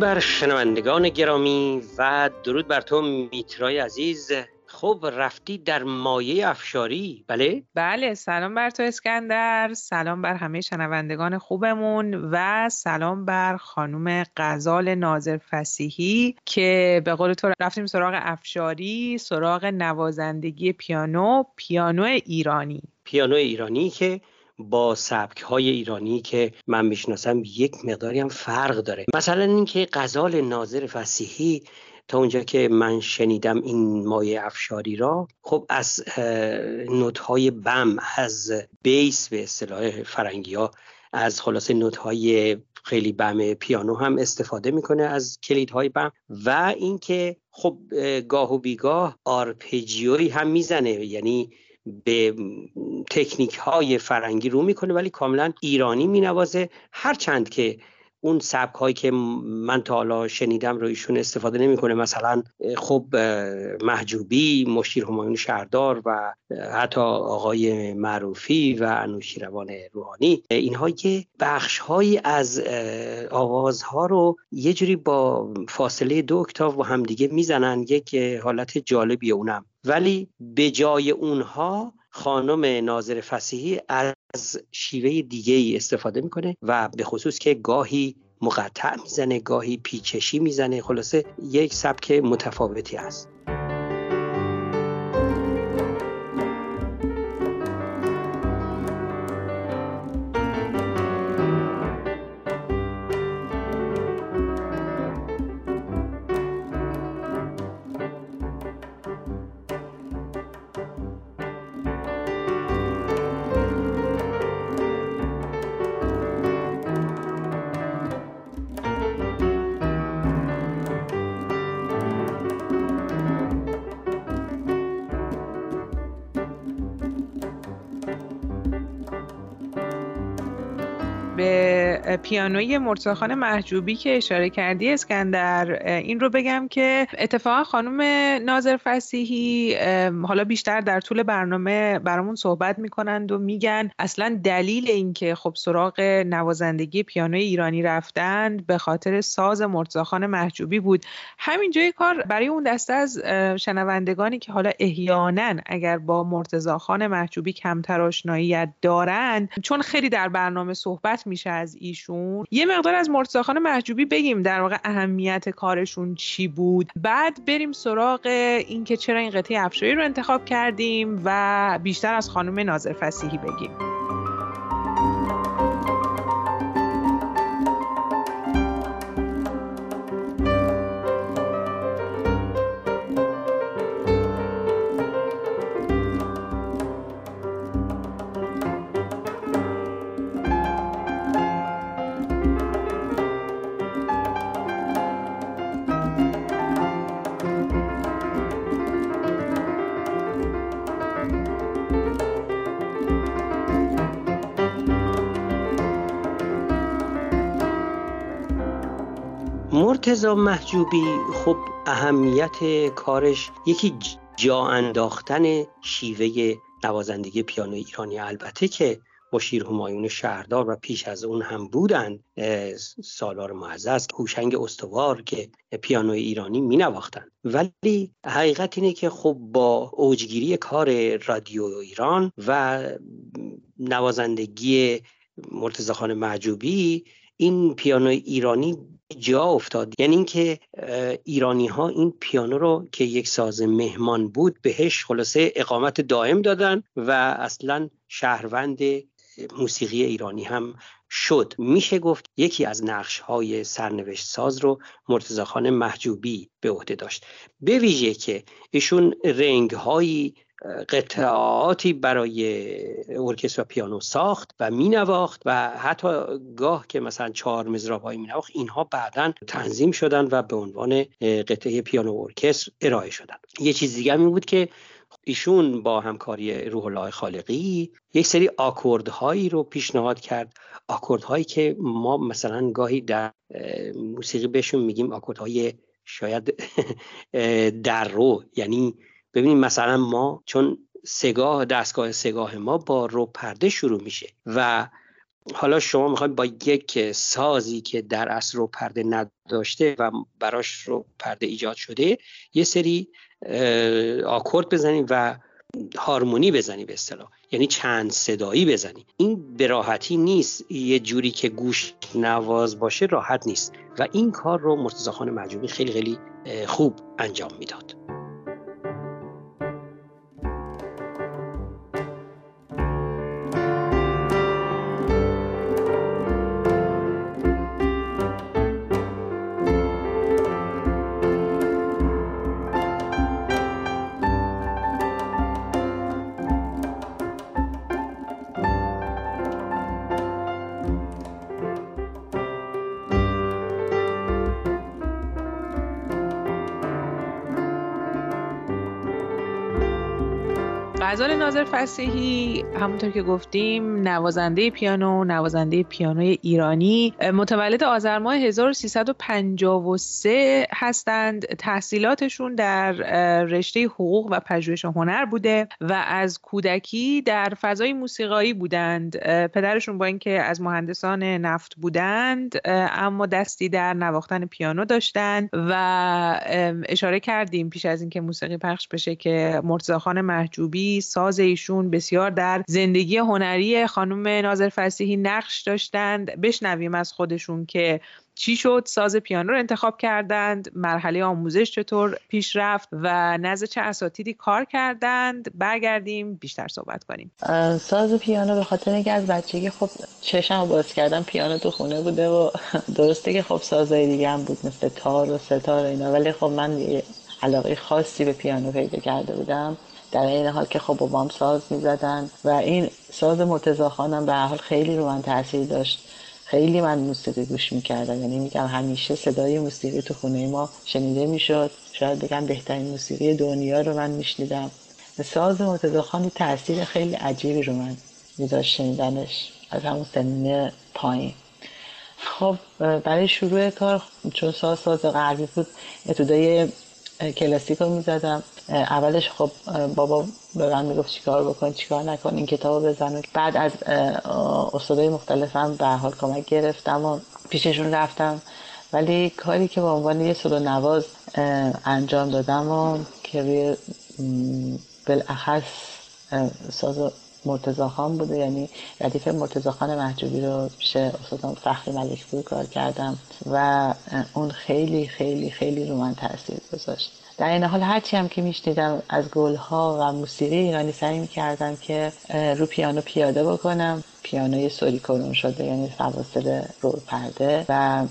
درود بر شنوندگان گرامی و درود بر تو میترای عزیز. خب رفتی در مایه افشاری. بله؟ بله سلام بر تو اسکندر. سلام بر همه شنوندگان خوبمون و سلام بر خانم غزال ناظر فسیحی که به قول تو رفتیم سراغ افشاری سراغ نوازندگی پیانو پیانو ایرانی. پیانو ایرانی که با سبک های ایرانی که من می‌شناسم یک مقداری هم فرق داره. مثلا اینکه غزال ناظر فسیحی تا اونجا که من شنیدم این مایه افشاری را خب از نوت های بم از بیس به اصطلاح فرنگی ها از خلاصه نوت های خیلی بم پیانو هم استفاده می‌کنه از کلیدهای بم. و اینکه خب گاه و بیگاه آرپجیوی هم می‌زنه یعنی به تکنیک های فرنگی رو می‌کنه ولی کاملا ایرانی مینوازه. هرچند که اون سبک هایی که من تا حالا شنیدم رو ایشون استفاده نمی‌کنه مثلا خب محجوبی مشیر همایون شهردار و حتی آقای معروفی و انوشیروان روحانی اینها یه بخش هایی از آوازها رو یه جوری با فاصله دو اکتاف با همدیگه می‌زنن. یک حالت جالبی اونم. ولی به جای اونها خانم ناظر فسیحی از شیوه دیگه ای استفاده می‌کنه و به خصوص که گاهی مقطع می‌زنه گاهی پیچشی می‌زنه خلاصه یک سبک متفاوتی است پیانوی مرتضاخان محجوبی که اشاره کردی اسکندر این رو بگم که اتفاقا خانم ناظر فسیحی حالا بیشتر در طول برنامه برامون صحبت می‌کنند و میگن اصلا دلیل اینکه خب سراغ نوازندگی پیانوی ایرانی رفتند به خاطر ساز مرتضاخان محجوبی بود. همینجای کار برای اون دسته از شنوندگانی که حالا احیانا اگر با مرتضاخان محجوبی کمتر آشناییت دارند چون خیلی در برنامه صحبت میشه از ایشون یه مقدار از مرتضی محجوبی بگیم در واقع اهمیت کارشون چی بود. بعد بریم سراغ اینکه چرا این قطعه افشاری رو انتخاب کردیم و بیشتر از خانم ناظر فسیحی بگیم. مرتزا محجوبی خب اهمیت کارش یکی جا انداختن شیوه نوازندگی پیانو ایرانی. البته که با شیر همایون شهردار و پیش از اون هم بودند سالار معزز هوشنگ استوار که پیانوی ایرانی می نواختند ولی حقیقت اینه که خب با اوجگیری کار رادیو ایران و نوازندگی مرتضی خان معجوبی این پیانوی ایرانی جا افتاد. یعنی اینکه ایرانی ها این پیانو رو که یک ساز مهمان بود بهش خلاصه اقامت دائم دادن و اصلا شهروند موسیقی ایرانی هم شد. میشه گفت یکی از نقش های سرنوشت ساز رو مرتضی خان محجوبی به عهده داشت. به ویژه که ایشون رنگ هایی قطعاتی برای ارکستر و پیانو ساخت و مینواخت و حتی گاه که مثلا چهار مزراب های مینواخت اینها بعدا تنظیم شدن و به عنوان قطعه پیانو ارکستر ارائه شدن. یه چیز دیگه هم بود که ایشون با همکاری روح الله خالقی یک سری آکوردهایی رو پیشنهاد کرد. آکوردهایی که ما مثلا گاهی در موسیقی بهشون میگیم آکوردهای شاید در رو یعنی ببینیم مثلا ما چون سگاه دستگاه سگاه ما با رو پرده شروع میشه و حالا شما می‌خواید با یک سازی که در اصل رو پرده نداشته و براش رو پرده ایجاد شده یه سری آکورد بزنیم و هارمونی بزنی به اصطلاح. یعنی چند صدایی بزنی. این به راحتی نیست. یه جوری که گوش نواز باشه راحت نیست. و این کار رو مرتضی خان مجوبی خیلی خیلی خوب انجام می‌داد. ناظر فسیحی همونطور که گفتیم نوازنده پیانو نوازنده پیانوی ایرانی. متولد آذر ماه 1353 هستند. تحصیلاتشون در رشته حقوق و پژوهش هنر بوده و از کودکی در فضای موسیقایی بودند. پدرشون با اینکه از مهندسان نفت بودند اما دستی در نواختن پیانو داشتند و اشاره کردیم پیش از اینکه موسیقی پخش بشه که مرتضی خان محجوبی ساز ایشون بسیار در زندگی هنری خانم ناظر فسیحی نقش داشتند. بشنویم از خودشون که چی شد ساز پیانو رو انتخاب کردند مرحله آموزش چطور پیش رفت و نزد چه اساتیدی کار کردند. برگردیم بیشتر صحبت کنیم. ساز پیانو به خاطر اینکه از بچگی خب چشم باز کردم پیانو تو خونه بوده و درسته که خب سازهای دیگه هم بود مثل تار و ستار و اینا. ولی خب من علاقه خاصی به پیانو پیدا کرده بودم. در این حال که خب بابام ساز می‌زدن و این ساز مرتضی خانم به حال خیلی رو من تاثیر داشت. خیلی من موسیقی گوش می‌کردم. یعنی میگم همیشه صدای موسیقی تو خونه ما شنیده می‌شد. شاید بگم بهترین موسیقی دنیا رو من میشنیدم. ساز مرتضی خانی تاثیر خیلی عجیبی رو من میذاشت شنیدنش. از همون سنین پایین. خب برای شروع کار چون ساز ساز غربی بود ابتدای کلاسیک رو می‌زدم اولش خب بابا به من می‌گفت چیکار بکن چیکار نکن این کتاب بزن بعد از استادای مختلفم به حال کمک گرفتم و پیششون رفتم. ولی کاری که به عنوان یه سلو نواز انجام دادم و که روی بالاخص ساز مرتزا خان بوده. یعنی ردیف مرتزا خان محجوبی رو پیش استادم فخری ملک کار کردم و اون خیلی خیلی خیلی رو من تاثیر گذاشت. در این حال هرچی هم که میشنیدم از گلها و موسیقی ایرانی سعی می‌کردم که رو پیانو پیاده بکنم. پیانوی سوری کرون شده یعنی فواصل رو پرده و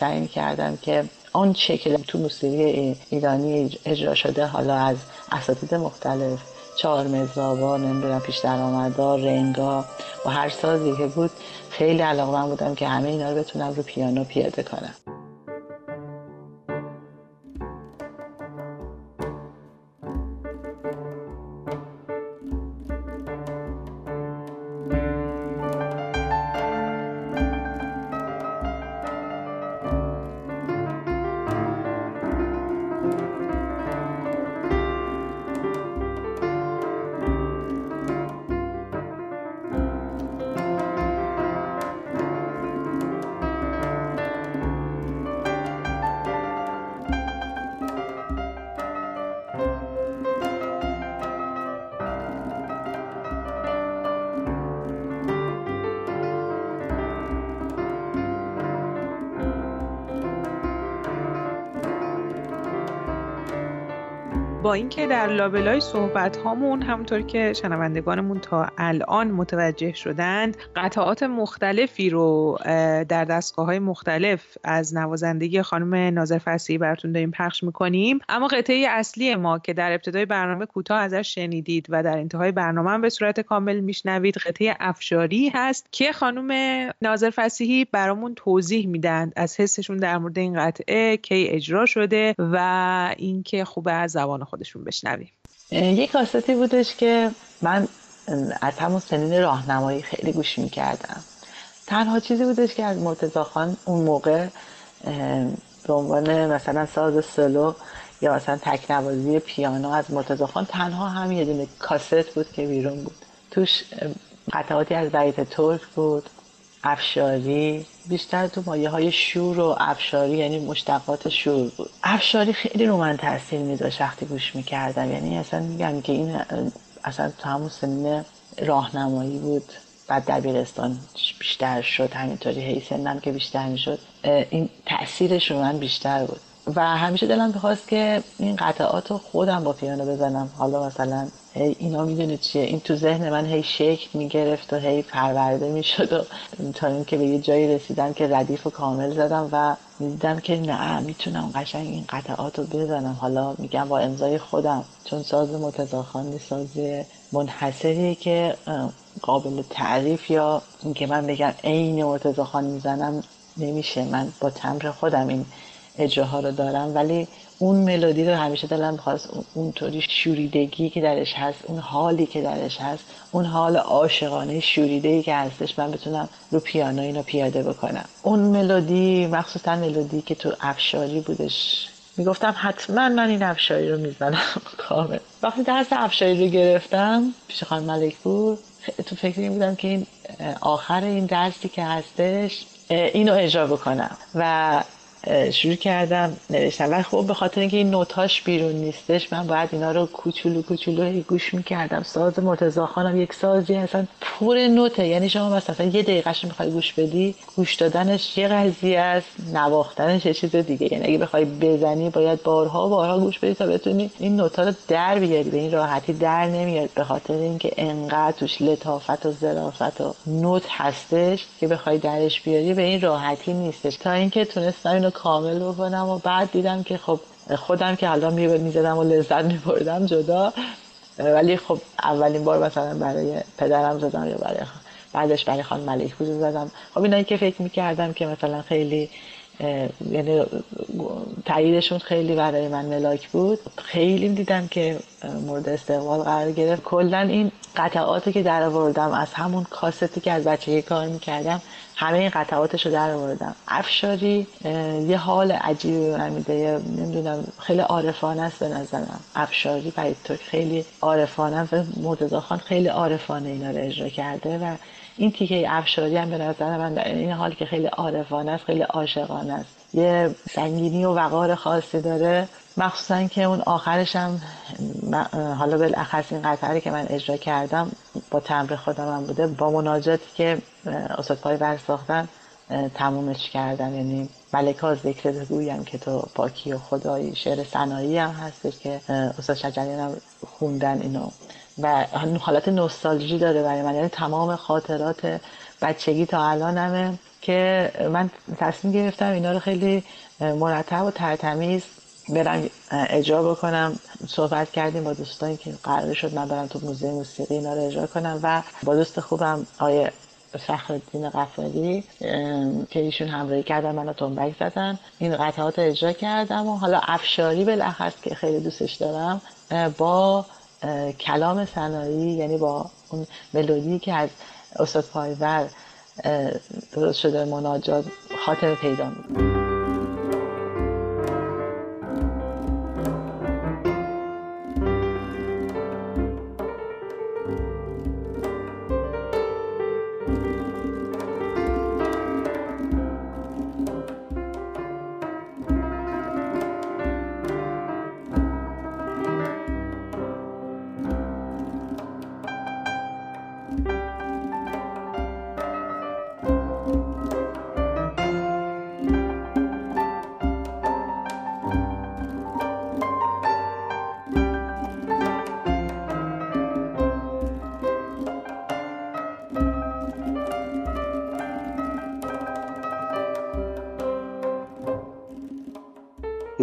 سعی می‌کردم که آن شکل تو موسیقی ایرانی اجرا شده حالا از اساتید مختلف چهار مزرابا نمی‌دونم پیش درآمدا رنگا. و هر سازی که بود خیلی علاقه بودم که همه اینا رو بتونم رو پیانو پیاده کنم. با اینکه در لابلای صحبت هامون همونطور که شنوندگانمون تا الان متوجه شدند قطعات مختلفی رو در دستگاه های مختلف از نوازندگی خانم ناظر فسی براتون داریم پخش می‌کنیم. اما قطعه اصلی ما که در ابتدای برنامه کوتاه ازش شنیدید و در انتهای برنامه هم به صورت کامل میشنوید قطعه افشاری هست که خانم ناظر فسیحی برامون توضیح میدن از حسشون در مورد این قطعه کی اجرا شده و اینکه خوبه از زبان خودشون بشنویم. یک کاستی بودش که من از همون سنین راهنمایی خیلی گوش می‌کردم. تنها چیزی بودش که از مرتضا خان اون موقع به عنوان مثلا ساز سلو یا مثلا تکنوازی پیانو از مرتضا خان تنها هم یه دونه کاست بود که بیرون بود. توش قطعاتی از بیت ترک بود. افشاری بیشتر تو مایه های شور و افشاری یعنی مشتقات شور بود. افشاری خیلی رو من تاثیر میذاشت وقتی گوش می‌کردم. یعنی اصلا میگم که این اصلا تو همون سنین راهنمایی بود. بعد دبیرستان بیشتر شد همینطوری هی سنم که بیشتر می‌شد. این تاثیرش رو من بیشتر بود. و همیشه دلم بخواست که این قطعات رو خودم با پیانو بزنم. حالا مثلا هی اینا می‌دونه چیه؟ این تو ذهن من هی شکل می‌گرفت و هی پرورده می‌شد و تا اینکه به یه جایی رسیدم که ردیف و کامل زدم و می‌دیدم که نه می‌تونم قشنگ این قطعات رو بزنم. حالا میگم با امضای خودم. چون ساز متضاخان ساز منحصری که قابل تعریف یا اینکه من بگم عین مرتضاخان می‌زنم نمیشه. من با تمر خودم این اجراها رو دارم. ولی اون ملودی رو همیشه دلم خواست اونطوری شوریدگی که درش هست اون حالی که درش هست اون حال عاشقانه شوریده که هستش من بتونم رو پیانو اینو پیاده بکنم. اون ملودی مخصوصا ملودی که تو افشاری بودش می‌گفتم حتما من این افشاری رو می‌زنم. کامل. وقتی درس افشاری رو گرفتم پیش خانم ملک بود تو فکر این بودم که این آخر این درسی که هستش اینو اجرا بکنم. و شروع کردم نوشتم ولی خب به خاطر اینکه این نوتاش بیرون نیستش من باید اینا رو کوچولو کوچولو گوش می‌کردم. ساز مرتضا خانم یک سازی اصلا پر نوته. یعنی شما مثلا یه دقیقه می‌خوای گوش بدی گوش دادنش یه قضیه است نواختنش یه چیز دیگه. یعنی اگه بخوای بزنی باید بارها بارها گوش بدی تا بتونی این نوتا رو در بیاری به این راحتی در نمیاد به خاطر اینکه انقدر توش لطافت و ظرافت و نوت هستش که بخوای درش بیاری به این راحتی نیستش. تا اینکه تونستم کامل بکنم و بعد دیدم که خب خودم که حالا می‌زدم و لذت میبردم جدا ولی خب اولین بار مثلا برای پدرم زدم یا برای بعدش برای خان ملیک بود زدم. خب اینایی که فکر می‌کردم که مثلا خیلی یعنی تاییدشون خیلی برای من ملاک بود خیلی دیدم که مورد استقبال قرار گرفت. کلا این قطعاتی که در آوردم از همون کاستی که از بچگی کار می‌کردم همه این قطعاتش رو در آوردم. افشاری یه حال عجیبی به میده. نمی‌دونم خیلی عارفانه است به نظرم. افشاری تو خیلی عارفانه و مرتضی خان خیلی عارفانه اینا رو اجرا کرده و این تیکه افشاری هم به نظر من در این حال که خیلی عارفانه است خیلی عاشقانه است. یه سنگینی و وقار خاصی داره. مخصوصا که اون آخرش هم حالا بالاخص این قطعه که من اجرا کردم با تمر خودم هم بوده. با مناجاتی که استاد پای ساختن تمومش کردم. یعنی ملکا ذکر بگویم که تو پاکی و خدایی شعر سنایی هم هستش که استاد شجریان هم خوندن اینو. و حالت نوستالژی داره برای من. یعنی تمام خاطرات بچگی تا الانمه که من تصمیم گرفتم اینا رو خیلی مرتب و ترتمیز برم اجرا بکنم. صحبت کردیم با دوستانی که قرار شد من برم تو موزه موسیقی اینا رو اجرا کنم و با دوست خوبم آیه فخر الدین قفاری که ایشون همراهی کردن منو تنبک زدن. این قطعات رو اجرا کردم و حالا افشاری بالاخص که خیلی دوستش دارم با کلام سنایی یعنی با اون ملودی که از استاد پایور درست شده مناجات خاطر پیدا می‌کنه.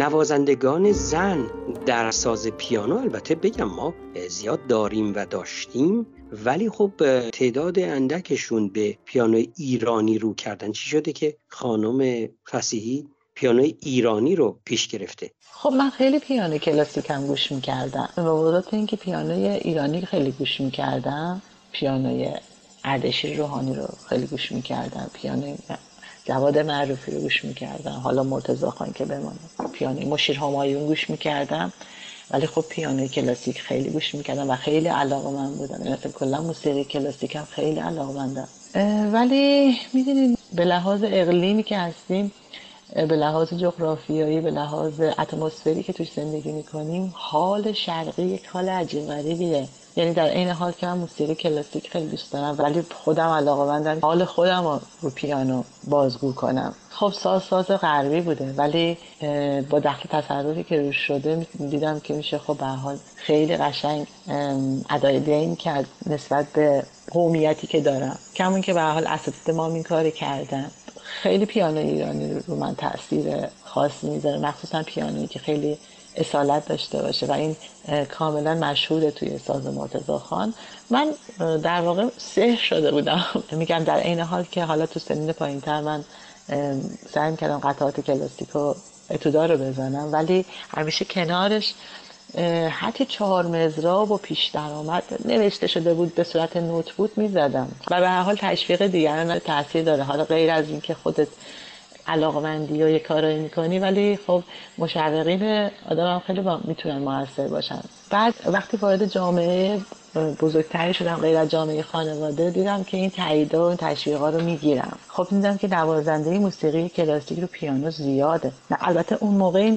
نوازندگان زن در ساز پیانو البته بگم ما زیاد داریم و داشتیم ولی خب تعداد اندکشون به پیانو ایرانی رو کردن. چی شده که خانم فسیحی پیانو ایرانی رو پیش گرفته؟ خب من خیلی پیانو کلاسیک هم گوش می‌کردم. به اینکه پیانوی ایرانی خیلی گوش می‌کردم پیانوی اردشیر روحانی رو خیلی گوش می‌کردم پیانوی جواد معروفی رو گوش می‌کردم. حالا مرتضا خان که بمانه پیانوی مشیر همایون گوش می‌کردم. ولی خب پیانوی کلاسیک خیلی گوش می‌کردم و خیلی علاقه من بودم یعنی کلا موسیقی کلاسیک هم خیلی علاقه مندم. ولی می‌دونید به لحاظ اقلیمی که هستیم به لحاظ جغرافیایی به لحاظ اتمسفری که توش زندگی می‌کنیم حال شرقی یک حال عجیب غریبیه. یعنی در این حال که من موسیقی کلاسیک خیلی دوست دارم ولی خودم علاقه مندم. حال خودم رو پیانو بازگو کنم. خب ساز ساز غربی بوده ولی با دخل تصرفی که روش شده دیدم که میشه خب به حال خیلی قشنگ ادای دین کرد نسبت به قومیتی که دارم. کمون که به حال اساتید ما این کاری کردن. خیلی پیانو ایرانی رو من تاثیر خاصی می‌ذاره مخصوصا پیانویی که خیلی اصالت داشته باشه و این کاملا مشهوره توی ساز مرتضا خان. من در واقع سه شده بودم. میگم در عین حال که حالا تو سنین پایین تر من سعی کردم قطعات کلاسیک و اتودار رو بزنم ولی همیشه کنارش حتی چهار مزراب و پیش درآمد نوشته شده بود به صورت نوت بود می‌زدم. و به هر حال تشویق دیگران تاثیر داره. حالا غیر از اینکه خودت علاقمندی و یه کارایی می‌کنی ولی خب مشوقین آدم هم خیلی با می‌تونن موثر باشن. بعد وقتی وارد جامعه بزرگتری شدم غیر از جامعه خانواده دیدم که این تایید و تشویقا رو می‌گیرم. خب دیدم که نوازنده موسیقی کلاسیک رو پیانو زیاده. البته اون موقع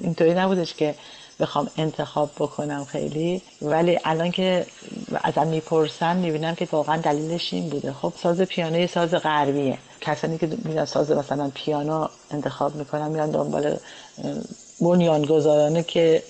اینطوری نبودش که بخوام انتخاب بکنم خیلی. ولی الان که ازم می‌پرسن می‌بینم که واقعا دلیلش این بوده. خب ساز پیانو یه ساز غربیه. کسانی که میرن ساز مثلا پیانو انتخاب می‌کنن میرن دنبال بنیانگذارانه که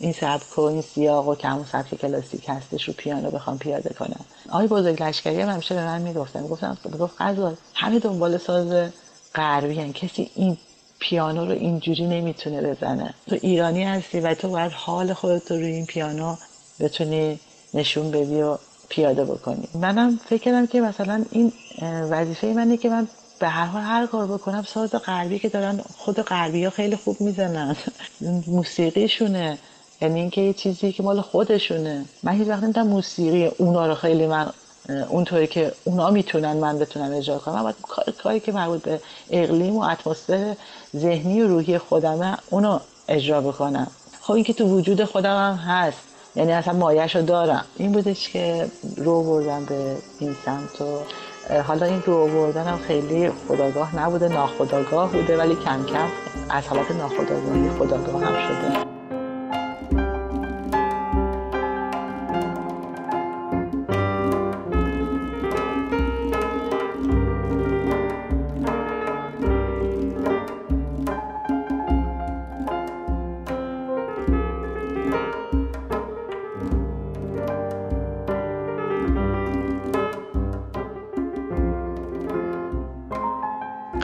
این سبک و این سیاق و همون سبک کلاسیک هستش رو پیانو بخوام پیاده کنم. آقای بزرگ لشکری هم همیشه به من می‌گفتن. می‌گفتن گفت قضا همه دنبال ساز غربی کسی این پیانو رو اینجوری نمی‌تونه بزنه. تو ایرانی هستی و تو باید حال خودت رو روی این پیانو بتونی نشون بدی و پیاده بکنی. منم فکر کردم که مثلا این وظیفه منه که من به هر حال هر کار بکنم ساز غربی که دارن خود غربی ها خیلی خوب می‌زنن. موسیقیشونه. یعنی اینکه یه چیزی که مال خودشونه. من هیچ وقت موسیقی اونا رو خیلی من اونطوری که اونا می‌تونن من بتونم اجرا کنم. باید کاری که مربوط به اقلیم و اتمسفر ذهنی و روحی خودمه اونو اجرا بکنم. خب این که تو وجود خودم هم هست. یعنی اصلا مایش رو دارم. این بودش که رو بردم به این سمت و حالا این رو بردن هم خیلی خداگاه نبوده ناخداگاه بوده ولی کم کم از حالت ناخداگاهی خداگاه هم شده.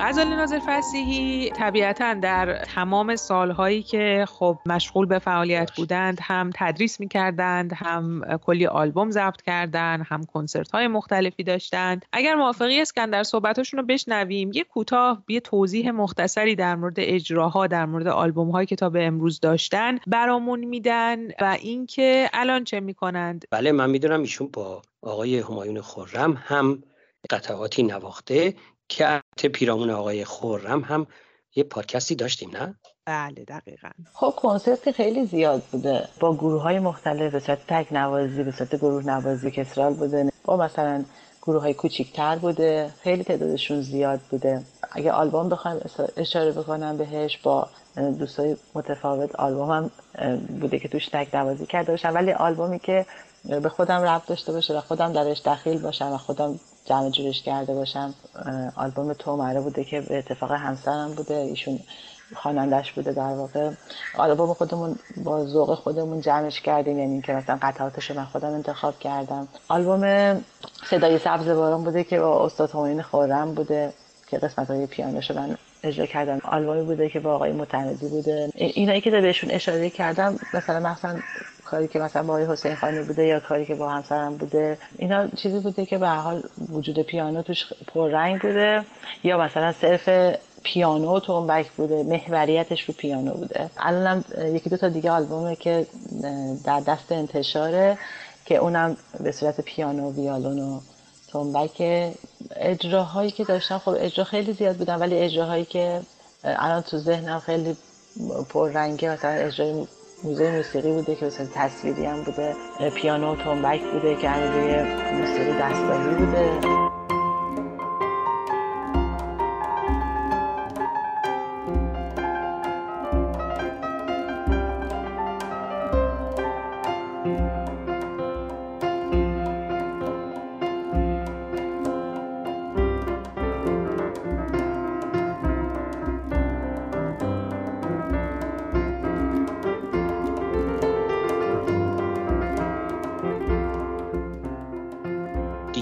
غزال ناظر فسیحی طبیعتا در تمام سالهایی که خب مشغول به فعالیت بودند هم تدریس می‌کردند هم کلی آلبوم ضبط کردند هم کنسرت های مختلفی داشتند. اگر موافقی اسکندر صحبتاشون رو بشنویم یه کوتاه یه توضیح مختصری در مورد اجراها در مورد آلبوم هایی که تا به امروز داشتن برامون میدن و اینکه الان چه می‌کنند. بله من می‌دونم ایشون با آقای همایون خورم هم قطعاتی نواخته که پیرامون آقای خورم هم یه پادکستی داشتیم نه؟ بله دقیقا. خب کنسرت خیلی زیاد بوده. با گروه های مختلف به صورت تک نوازی به صورت گروه نوازی کسرال بوده. با مثلا گروه های کوچیکتر بوده. خیلی تعدادشون زیاد بوده. اگه آلبوم بخوایم اشاره بکنم بهش با دوستای متفاوت آلبوم هم بوده که توش تک نوازی کرده باشم ولی آلبومی که به خودم ربط داشته باشه و خودم درش دخیل باشم و خودم جمع جورش کرده باشم آلبوم تو مره بوده که به اتفاق همسرم بوده ایشون خوانندش بوده در واقع. آلبوم خودمون با ذوق خودمون جمعش کردیم یعنی اینکه مثلا قطعاتش من خودم انتخاب کردم. آلبوم صدای سبز باران بوده که با استاد همین خورم بوده که قسمت های پیانوش من اجرا کردم. آلبومی بوده که با آقای متندی بوده. اینایی که بهشون اشاره کردم مثلا مثلا کاری که مثلا با حسین خانی بوده یا کاری که با همسرم بوده اینا چیزی بوده که به حال وجود پیانو توش پررنگ بوده یا مثلا صرف پیانو و بک بوده محوریتش رو پیانو بوده. الانم یکی دو تا دیگه آلبومه که در دست انتشاره که اونم به صورت پیانو ویالون و تنبک. اجراهایی که داشتم خب اجرا خیلی زیاد بودن ولی اجراهایی که الان تو ذهنم خیلی پررنگه مثلا اجرای موزه موسیقی بوده که مثلا تصویری هم بوده پیانو و تنبک بوده که روی موسیقی دستگاهی بوده.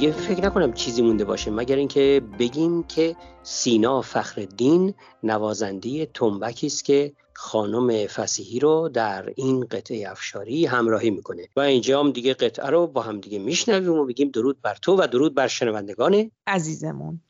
دیگه فکر نکنم چیزی مونده باشه مگر اینکه بگیم که سینا فخردین نوازنده تنبکی است که خانم فسیحی رو در این قطعه افشاری همراهی می‌کنه. و اینجا هم دیگه قطعه رو با هم دیگه میشنویم و بگیم درود بر تو و درود بر شنوندگان عزیزمون.